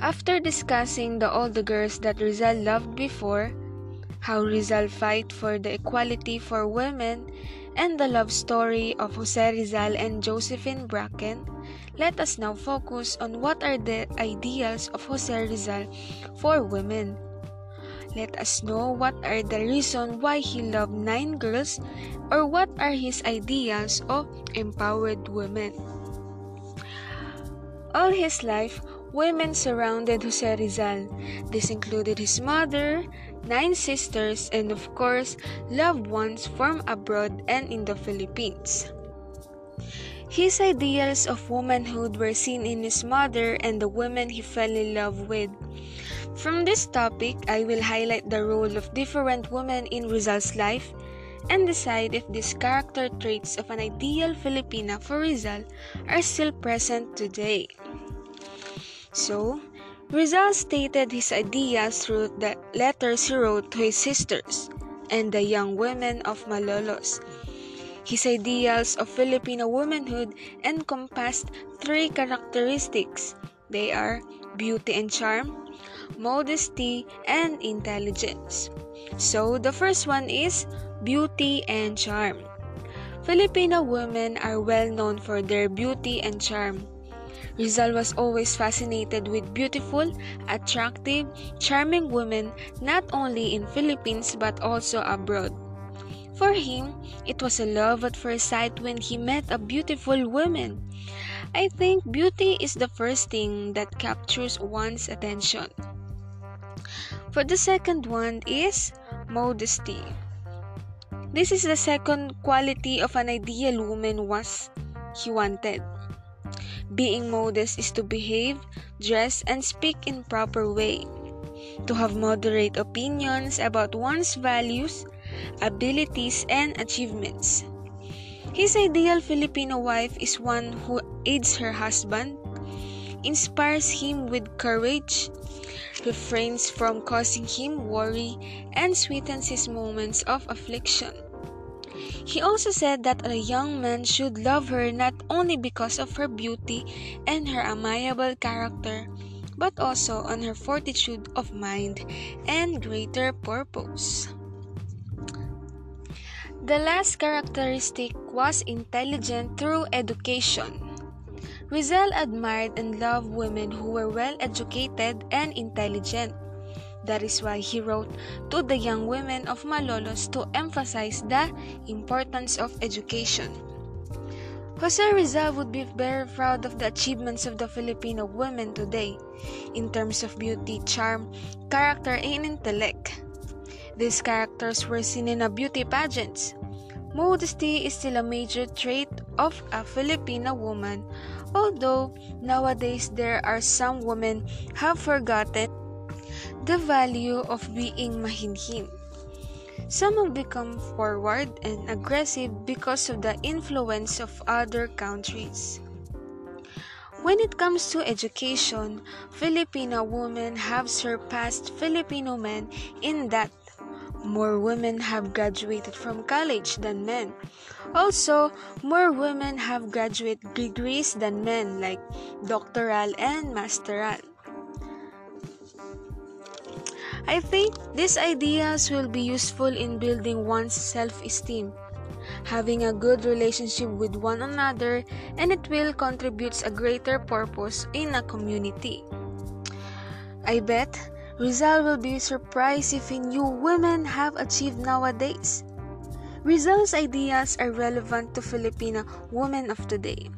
After discussing the the girls that Rizal loved before, how Rizal fight for the equality for women, and the love story of Jose Rizal and Josephine Bracken, let us now focus on what are the ideals of Jose Rizal for women. Let us know what are the reason why he loved nine girls or what are his ideals of empowered women. All his life, women surrounded Jose Rizal. This included his mother, nine sisters, and of course, loved ones from abroad and in the Philippines. His ideals of womanhood were seen in his mother and the women he fell in love with. From this topic, I will highlight the role of different women in Rizal's life and decide if these character traits of an ideal Filipina for Rizal are still present today. So, Rizal stated his ideas through the letters he wrote to his sisters and the young women of Malolos. His ideals of Filipino womanhood encompassed three characteristics. They are beauty and charm, modesty, and intelligence. So, the first one is beauty and charm. Filipino women are well known for their beauty and charm. Rizal was always fascinated with beautiful, attractive, charming women not only in Philippines but also abroad. For him, it was a love at first sight when he met a beautiful woman. I think beauty is the first thing that captures one's attention. For the second one is modesty. This is the second quality of an ideal woman was he wanted. Being modest is to behave, dress, and speak in proper way. To have moderate opinions about one's values, abilities, and achievements. His ideal Filipino wife is one who aids her husband, inspires him with courage, refrains from causing him worry, and sweetens his moments of affliction. He also said that a young man should love her not only because of her beauty and her amiable character, but also on her fortitude of mind and greater purpose. The last characteristic was intelligent through education. Rizal admired and loved women who were well educated and intelligent. That is why he wrote to the young women of Malolos to emphasize the importance of education. Jose Rizal would be very proud of the achievements of the Filipino women today in terms of beauty, charm, character, and intellect. These characters were seen in a beauty pageants. Modesty is still a major trait of a Filipina woman, although nowadays there are some women have forgotten the value of being mahinhin. Some have become forward and aggressive because of the influence of other countries. When it comes to education, Filipino women have surpassed Filipino men in that more women have graduated from college than men. Also, more women have graduate degrees than men like doctoral and masteral. I think these ideas will be useful in building one's self esteem, having a good relationship with one another, and it will contribute a greater purpose in a community. I bet Rizal will be surprised if he knew women have achieved nowadays. Rizal's ideas are relevant to Filipina women of today.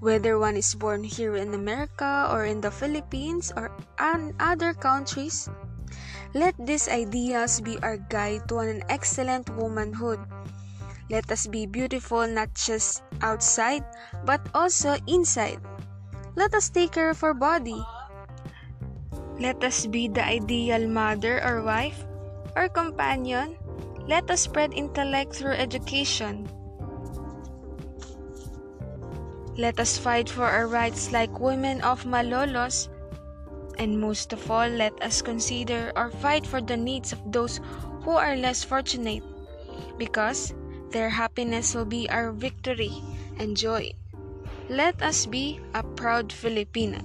Whether one is born here in America or in the Philippines or in other countries, let these ideas be our guide to an excellent womanhood. Let us be beautiful not just outside, but also inside. Let us take care of our body. Let us be the ideal mother or wife or companion. Let us spread intellect through education. Let us fight for our rights like women of Malolos and most of all, let us consider or fight for the needs of those who are less fortunate, because their happiness will be our victory and joy. Let us be a proud Filipina.